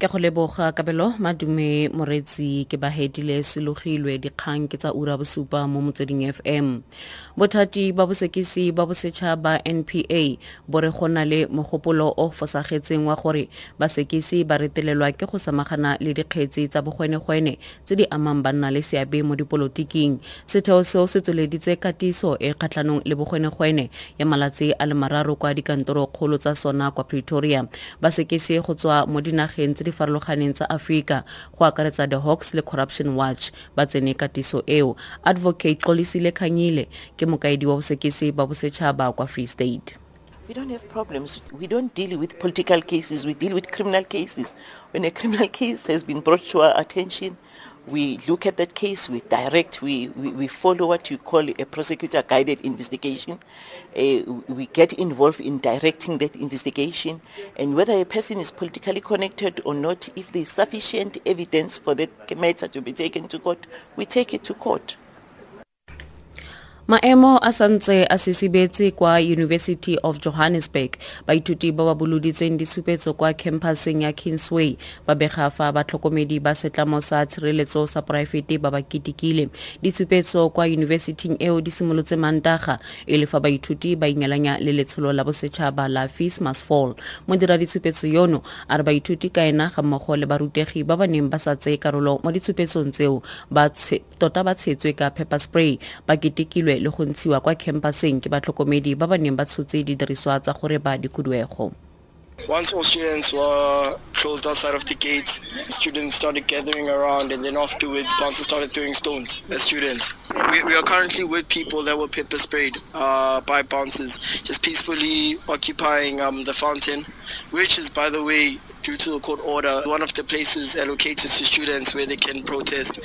ke go leboga kabelo madume moretsi ke bahedile selogilwe dikgang ke tsa ura bosupa mo motsweding fm bothati ba bosekisi ba bosetšhaba npa bo re go na le mogopolo o fosagetseng wa gore basekisi ba retelelwa ke go samagana le dikgetsi tsa bogwenegwene tse di amang banna le seabe mo dipolotiking. Setheo seo se tsweleditse katiso e kgatlhanong le bogwenegwene ya malatsi a le mararo kwa dikantorokgolo tsa sona kwa pretoria. Basekisi go tswa mo dinageng tse di farologaneng tsa aforika go akaretsa the hawks le corruption watch ba tsene katiso eo advocate xolisile khanyile ke mokaedi wa bosekisi ba bosetšhaba kwa free state We don't have problems. We don't deal with political cases. We deal with criminal cases. When a criminal case has been brought to our attention, we look at that case, we direct, we, we, we follow what you call a prosecutor-guided investigation. Uh, we get involved in directing that investigation. And whether a person is politically connected or not, if there is sufficient evidence for that matter to be taken to court, we take it to court. Maemo a santse a sisibetse kwa university of johannesburg. Baithuti ba ba boloditseng disupetso kwa campuseng ya kingsway ba bega fa batlhokomedi ba setlamo sa tshireletso sa poraefete ba ba ketekile ditshupetso kwa yunibesithing eo di simolotse mantaga e le fa baithuti ba ingelanya le letsholo la bosetšhaba la fees must fall. Modira ditshupetso yono a re baithuti ka ena ga mmogo le barutegi ba ba neng ba sa tseye karolo mo ditshupetsong tseo tota ba tshetswe ka pepper spray ba ketekilwe le go ntshiwa kwa campuseng ke batlhokomedi ba ba neng ba tshotse didiriswa tsa gore ba Once all students were closed outside of the gate, students started gathering around and then afterwards bouncers started throwing stones at students. We, we are currently with people that were pepper sprayed uh, by bouncers, just peacefully occupying um, the fountain, which is, by the way, due to a court order, one of the places allocated to students where they can protest.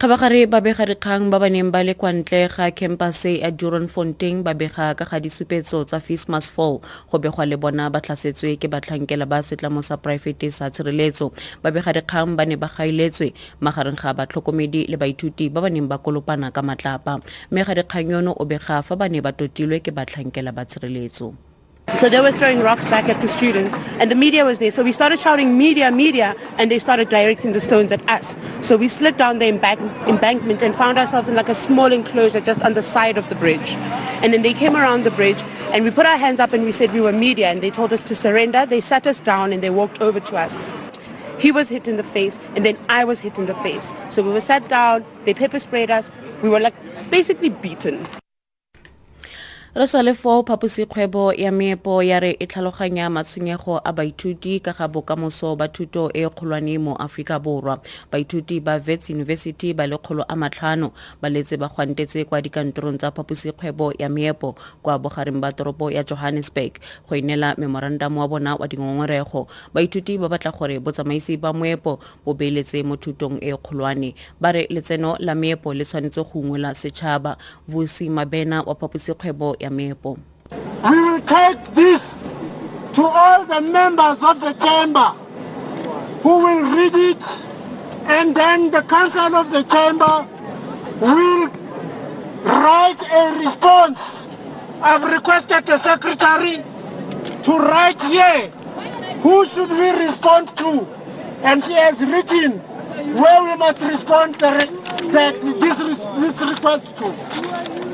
Kgabagare babegadikgang ba ba neng ba le kwa ntle ga campase ya duron fontaine ba bega ka ga disupetso tsa fismas fall. Go begwa le bona ba tlhasetswe ke batlhankela ba setlamo sa poraefete sa tshireletso. Babegadikgang ba ne ba gailetswe magareng ga batlhokomedi le baithuti ba ba neng ba kolopana ka matlapa. Mme ga dikgang yono o bega fa ba ne ba totilwe ke batlhankela ba tshireletso So they were throwing rocks back at the students and the media was there. So we started shouting media, media and they started directing the stones at us. So we slid down the embank embankment and found ourselves in like a small enclosure just on the side of the bridge. And then they came around the bridge and we put our hands up and we said we were media and they told us to surrender. They sat us down and they walked over to us. He was hit in the face and then I was hit in the face. So we were sat down, they pepper sprayed us. We were like basically beaten. Re sa le foo phaposikgwebo ya meepo ya re e tlhaloganya matshwenyego a baithuti ka ga bokamoso ba thuto e kgolwane mo aforika borwa. Baithuti ba vets university ba lekgolo a matlhano ba letse ba gwantetse kwa dikantorong tsa phaposikgwebo ya meepo kwa bogareng ba toropo ya johannesburg. Go inela memorandamo wa bona wa dingongorego baithuti ba batla gore botsamaisi ba moepo bo beeletse mo thutong e kgolwane. Ba re letseno la meepo le tshwanetse go ungwela setšhaba. Vusi mabena wa phaposikgwebo We will take this to all the members of the chamber who will read it and then the council of the chamber will write a response. I've requested the secretary to write here who should we respond to and she has written where we must respond the, this, this request to.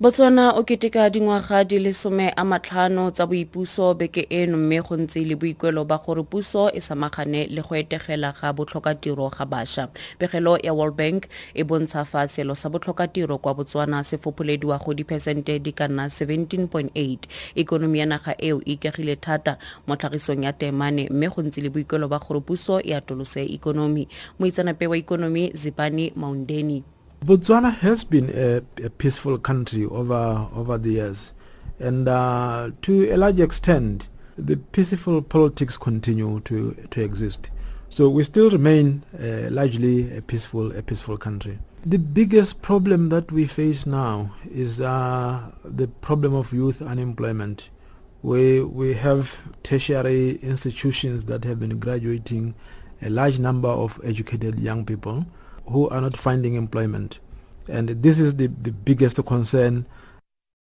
Botswana o keteka dingwaga di le some a matlhano tsa boipuso beke eno mme go ntse le boikuelo ba gore puso e samagane le go etegela ga botlhokatiro ga bašwa. Pegelo ya world bank e bontsha fa seelo sa botlhokatiro kwa botswana se fopholediwa go diphesente di ka nna 17.8 ikonomi ya naga eo e ikegile thata mo tlhagisong ya temane mme go ntse le boikuelo ba gore puso e atolose ikonomi. Moitsanape wa ikonomi zipani maundeni Botswana has been a, a, peaceful country over over the years, and uh, to a large extent, the peaceful politics continue to to exist. So we still remain uh, largely a peaceful a peaceful country. The biggest problem that we face now is uh, the problem of youth unemployment. We we have tertiary institutions that have been graduating a large number of educated young people who are not finding employment. And this is the, the biggest concern